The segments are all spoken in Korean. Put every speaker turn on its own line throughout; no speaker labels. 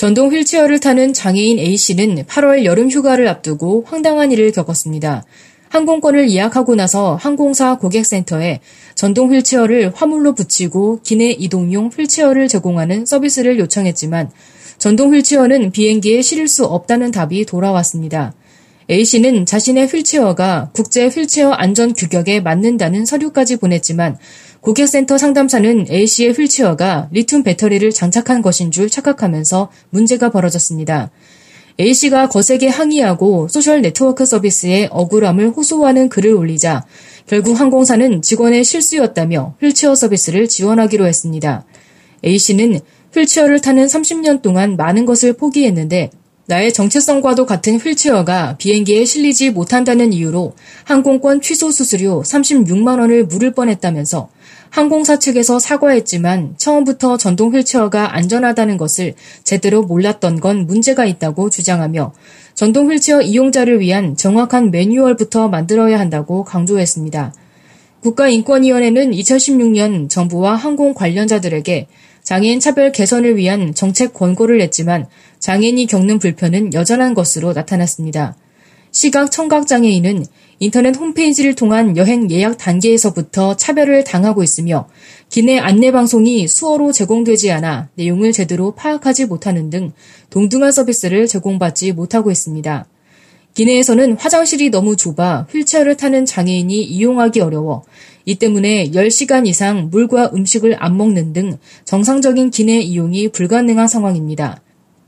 전동 휠체어를 타는 장애인 A씨는 8월 여름 휴가를 앞두고 황당한 일을 겪었습니다. 항공권을 예약하고 나서 항공사 고객센터에 전동 휠체어를 화물로 붙이고 기내 이동용 휠체어를 제공하는 서비스를 요청했지만 전동 휠체어는 비행기에 실을 수 없다는 답이 돌아왔습니다. A씨는 자신의 휠체어가 국제 휠체어 안전 규격에 맞는다는 서류까지 보냈지만 고객센터 상담사는 A씨의 휠체어가 리튬 배터리를 장착한 것인 줄 착각하면서 문제가 벌어졌습니다. A씨가 거세게 항의하고 소셜 네트워크 서비스에 억울함을 호소하는 글을 올리자 결국 항공사는 직원의 실수였다며 휠체어 서비스를 지원하기로 했습니다. A씨는 휠체어를 타는 30년 동안 많은 것을 포기했는데 나의 정체성과도 같은 휠체어가 비행기에 실리지 못한다는 이유로 항공권 취소 수수료 36만 원을 물을 뻔했다면서 항공사 측에서 사과했지만 처음부터 전동 휠체어가 안전하다는 것을 제대로 몰랐던 건 문제가 있다고 주장하며 전동 휠체어 이용자를 위한 정확한 매뉴얼부터 만들어야 한다고 강조했습니다. 국가인권위원회는 2016년 정부와 항공 관련자들에게 장애인 차별 개선을 위한 정책 권고를 냈지만 장애인이 겪는 불편은 여전한 것으로 나타났습니다. 시각 청각 장애인은 인터넷 홈페이지를 통한 여행 예약 단계에서부터 차별을 당하고 있으며 기내 안내 방송이 수어로 제공되지 않아 내용을 제대로 파악하지 못하는 등 동등한 서비스를 제공받지 못하고 있습니다. 기내에서는 화장실이 너무 좁아 휠체어를 타는 장애인이 이용하기 어려워 이 때문에 10시간 이상 물과 음식을 안 먹는 등 정상적인 기내 이용이 불가능한 상황입니다.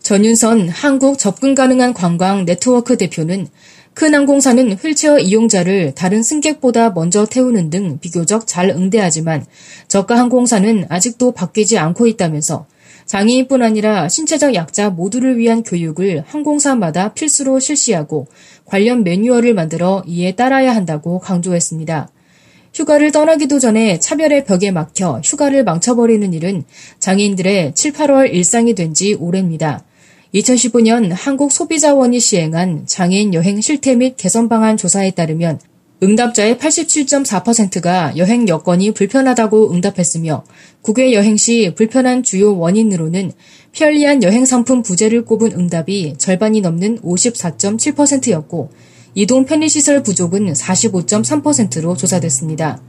전윤선 한국 접근 가능한 관광 네트워크 대표는 큰 항공사는 휠체어 이용자를 다른 승객보다 먼저 태우는 등 비교적 잘 응대하지만 저가 항공사는 아직도 바뀌지 않고 있다면서 장애인뿐 아니라 신체적 약자 모두를 위한 교육을 항공사마다 필수로 실시하고 관련 매뉴얼을 만들어 이에 따라야 한다고 강조했습니다. 휴가를 떠나기도 전에 차별의 벽에 막혀 휴가를 망쳐버리는 일은 장애인들의 7, 8월 일상이 된 지 오래입니다. 2015년 한국소비자원이 시행한 장애인 여행 실태 및 개선 방안 조사에 따르면 응답자의 87.4%가 여행 여건이 불편하다고 응답했으며 국외 여행 시 불편한 주요 원인으로는 편리한 여행 상품 부재를 꼽은 응답이 절반이 넘는 54.7%였고 이동 편의시설 부족은 45.3%로 조사됐습니다.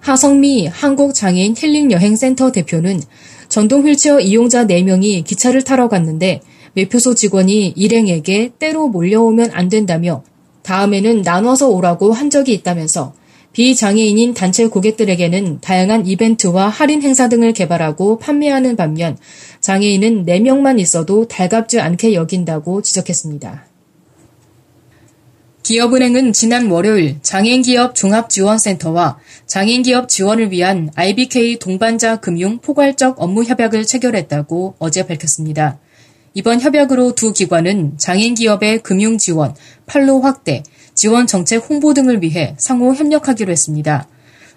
하성미 한국장애인 힐링여행센터 대표는 전동 휠체어 이용자 4명이 기차를 타러 갔는데 매표소 직원이 일행에게 때로 몰려오면 안 된다며 다음에는 나눠서 오라고 한 적이 있다면서 비장애인인 단체 고객들에게는 다양한 이벤트와 할인 행사 등을 개발하고 판매하는 반면 장애인은 4명만 있어도 달갑지 않게 여긴다고 지적했습니다. 기업은행은 지난 월요일 장애인기업 종합지원센터와 장애인기업 지원을 위한 IBK 동반자 금융 포괄적 업무 협약을 체결했다고 어제 밝혔습니다. 이번 협약으로 두 기관은 장애인 기업의 금융 지원, 판로 확대, 지원 정책 홍보 등을 위해 상호 협력하기로 했습니다.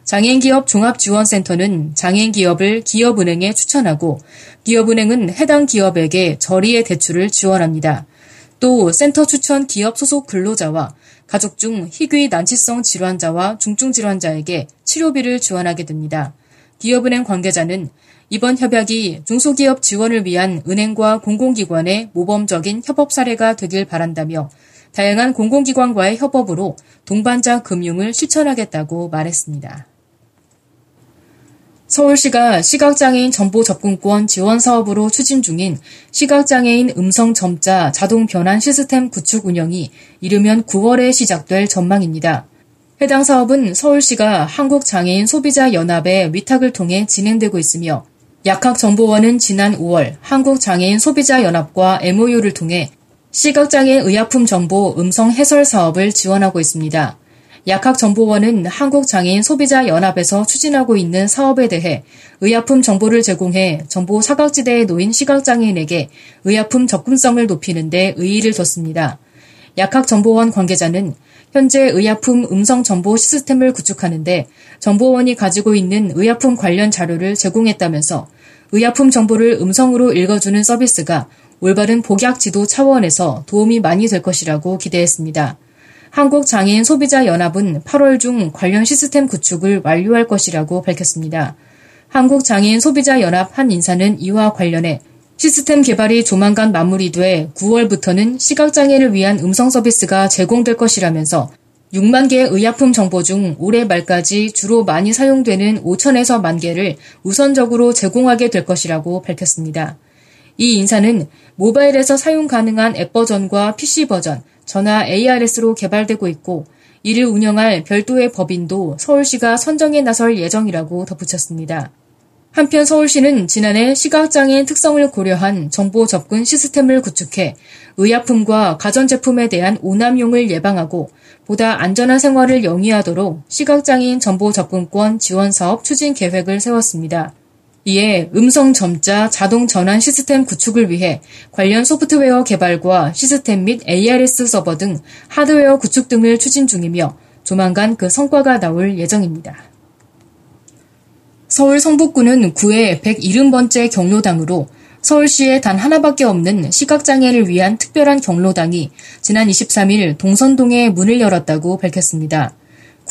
장애인 기업 종합지원센터는 장애인 기업을 기업은행에 추천하고 기업은행은 해당 기업에게 저리의 대출을 지원합니다. 또 센터 추천 기업 소속 근로자와 가족 중 희귀 난치성 질환자와 중증 질환자에게 치료비를 지원하게 됩니다. 기업은행 관계자는 이번 협약이 중소기업 지원을 위한 은행과 공공기관의 모범적인 협업 사례가 되길 바란다며 다양한 공공기관과의 협업으로 동반자 금융을 실천하겠다고 말했습니다. 서울시가 시각장애인 정보 접근권 지원 사업으로 추진 중인 시각장애인 음성 점자 자동 변환 시스템 구축 운영이 이르면 9월에 시작될 전망입니다. 해당 사업은 서울시가 한국장애인 소비자연합의 위탁을 통해 진행되고 있으며 약학정보원은 지난 5월 한국장애인 소비자연합과 MOU를 통해 시각장애인 의약품 정보 음성 해설 사업을 지원하고 있습니다. 약학정보원은 한국장애인 소비자연합에서 추진하고 있는 사업에 대해 의약품 정보를 제공해 정보 사각지대에 놓인 시각장애인에게 의약품 접근성을 높이는 데 의의를 뒀습니다. 약학정보원 관계자는 현재 의약품 음성 정보 시스템을 구축하는데 정보원이 가지고 있는 의약품 관련 자료를 제공했다면서 의약품 정보를 음성으로 읽어주는 서비스가 올바른 복약 지도 차원에서 도움이 많이 될 것이라고 기대했습니다. 한국장애인 소비자연합은 8월 중 관련 시스템 구축을 완료할 것이라고 밝혔습니다. 한국장애인 소비자연합 한 인사는 이와 관련해 시스템 개발이 조만간 마무리돼 9월부터는 시각장애를 위한 음성 서비스가 제공될 것이라면서 6만 개의 의약품 정보 중 올해 말까지 주로 많이 사용되는 5천에서 만 개를 우선적으로 제공하게 될 것이라고 밝혔습니다. 이 인사는 모바일에서 사용 가능한 앱 버전과 PC 버전, 전화 ARS로 개발되고 있고 이를 운영할 별도의 법인도 서울시가 선정에 나설 예정이라고 덧붙였습니다. 한편 서울시는 지난해 시각장애인 특성을 고려한 정보 접근 시스템을 구축해 의약품과 가전제품에 대한 오남용을 예방하고 보다 안전한 생활을 영위하도록 시각장애인 정보 접근권 지원 사업 추진 계획을 세웠습니다. 이에 음성 점자 자동 전환 시스템 구축을 위해 관련 소프트웨어 개발과 시스템 및 ARS 서버 등 하드웨어 구축 등을 추진 중이며 조만간 그 성과가 나올 예정입니다. 서울 성북구는 9회 170번째 경로당으로 서울시에 단 하나밖에 없는 시각장애를 위한 특별한 경로당이 지난 23일 동선동에 문을 열었다고 밝혔습니다.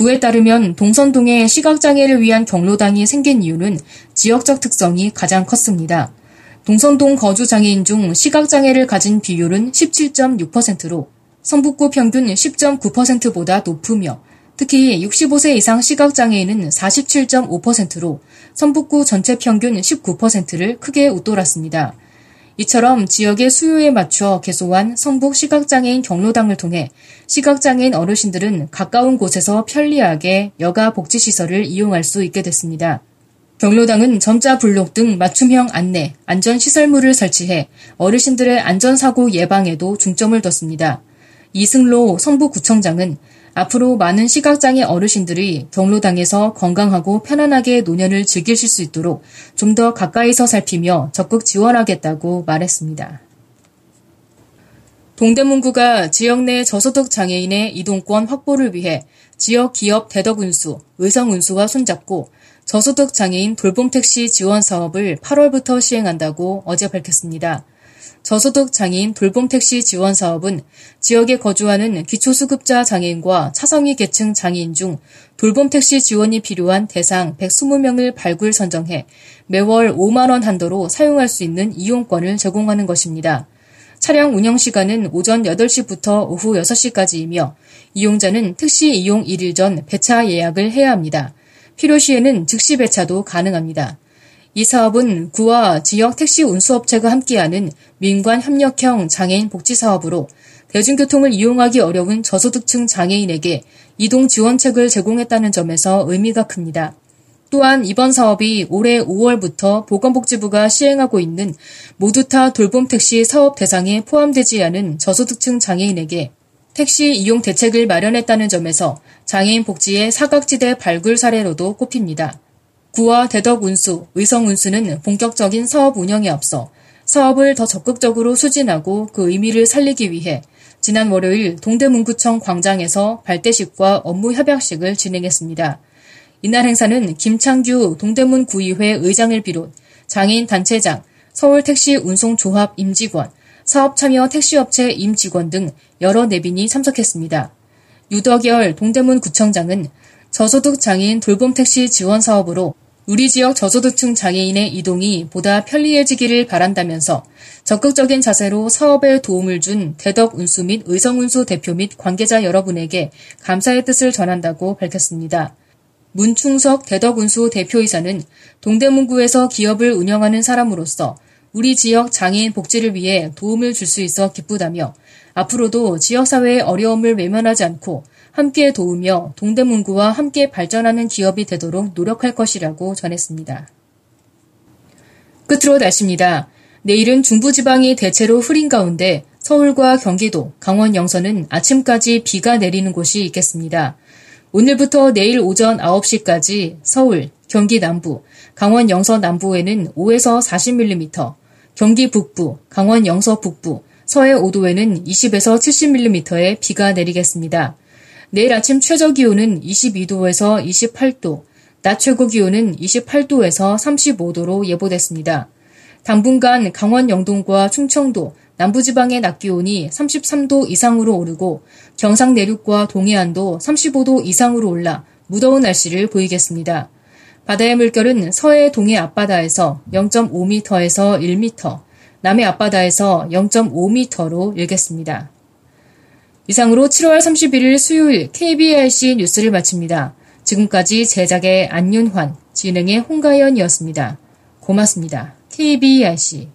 구에 따르면 동선동에 시각장애를 위한 경로당이 생긴 이유는 지역적 특성이 가장 컸습니다. 동선동 거주 장애인 중 시각장애를 가진 비율은 17.6%로 성북구 평균 10.9%보다 높으며 특히 65세 이상 시각장애인은 47.5%로 성북구 전체 평균 19%를 크게 웃돌았습니다. 이처럼 지역의 수요에 맞춰 개소한 성북 시각장애인 경로당을 통해 시각장애인 어르신들은 가까운 곳에서 편리하게 여가 복지시설을 이용할 수 있게 됐습니다. 경로당은 점자 블록 등 맞춤형 안내, 안전시설물을 설치해 어르신들의 안전사고 예방에도 중점을 뒀습니다. 이승로 성북구청장은 앞으로 많은 시각장애 어르신들이 경로당에서 건강하고 편안하게 노년을 즐기실 수 있도록 좀 더 가까이서 살피며 적극 지원하겠다고 말했습니다. 동대문구가 지역 내 저소득 장애인의 이동권 확보를 위해 지역 기업 대덕운수, 의성운수와 손잡고 저소득 장애인 돌봄 택시 지원 사업을 8월부터 시행한다고 어제 밝혔습니다. 저소득 장애인 돌봄 택시 지원 사업은 지역에 거주하는 기초수급자 장애인과 차성위 계층 장애인 중 돌봄 택시 지원이 필요한 대상 120명을 발굴 선정해 매월 5만원 한도로 사용할 수 있는 이용권을 제공하는 것입니다. 차량 운영 시간은 오전 8시부터 오후 6시까지이며 이용자는 택시 이용 1일 전 배차 예약을 해야 합니다. 필요시에는 즉시 배차도 가능합니다. 이 사업은 구와 지역 택시 운수업체가 함께하는 민관 협력형 장애인 복지 사업으로 대중교통을 이용하기 어려운 저소득층 장애인에게 이동 지원책을 제공했다는 점에서 의미가 큽니다. 또한 이번 사업이 올해 5월부터 보건복지부가 시행하고 있는 모두 타 돌봄 택시 사업 대상에 포함되지 않은 저소득층 장애인에게 택시 이용 대책을 마련했다는 점에서 장애인 복지의 사각지대 발굴 사례로도 꼽힙니다. 구와 대덕 운수, 의성 운수는 본격적인 사업 운영에 앞서 사업을 더 적극적으로 추진하고 그 의미를 살리기 위해 지난 월요일 동대문구청 광장에서 발대식과 업무 협약식을 진행했습니다. 이날 행사는 김창규 동대문 구의회 의장을 비롯 장애인 단체장, 서울택시 운송조합 임직원, 사업참여 택시업체 임직원 등 여러 내빈이 참석했습니다. 유덕열 동대문 구청장은 저소득 장애인 돌봄 택시 지원 사업으로 우리 지역 저소득층 장애인의 이동이 보다 편리해지기를 바란다면서 적극적인 자세로 사업에 도움을 준 대덕 운수 및 의성 운수 대표 및 관계자 여러분에게 감사의 뜻을 전한다고 밝혔습니다. 문충석 대덕 운수 대표이사는 동대문구에서 기업을 운영하는 사람으로서 우리 지역 장애인 복지를 위해 도움을 줄 수 있어 기쁘다며 앞으로도 지역사회의 어려움을 외면하지 않고 함께 도우며 동대문구와 함께 발전하는 기업이 되도록 노력할 것이라고 전했습니다. 끝으로 날씨입니다. 내일은 중부지방이 대체로 흐린 가운데 서울과 경기도, 강원 영서는 아침까지 비가 내리는 곳이 있겠습니다. 오늘부터 내일 오전 9시까지 서울, 경기 남부, 강원 영서 남부에는 5에서 40mm, 경기 북부, 강원 영서 북부, 서해 5도에는 20에서 70mm의 비가 내리겠습니다. 내일 아침 최저 기온은 22도에서 28도, 낮 최고 기온은 28도에서 35도로 예보됐습니다. 당분간 강원 영동과 충청도, 남부지방의 낮 기온이 33도 이상으로 오르고 경상 내륙과 동해안도 35도 이상으로 올라 무더운 날씨를 보이겠습니다. 바다의 물결은 서해 동해 앞바다에서 0.5m에서 1m, 남해 앞바다에서 0.5m로 일겠습니다. 이상으로 7월 31일 수요일 KBRC 뉴스를 마칩니다. 지금까지 제작의 안윤환, 진행의 홍가연이었습니다. 고맙습니다. KBRC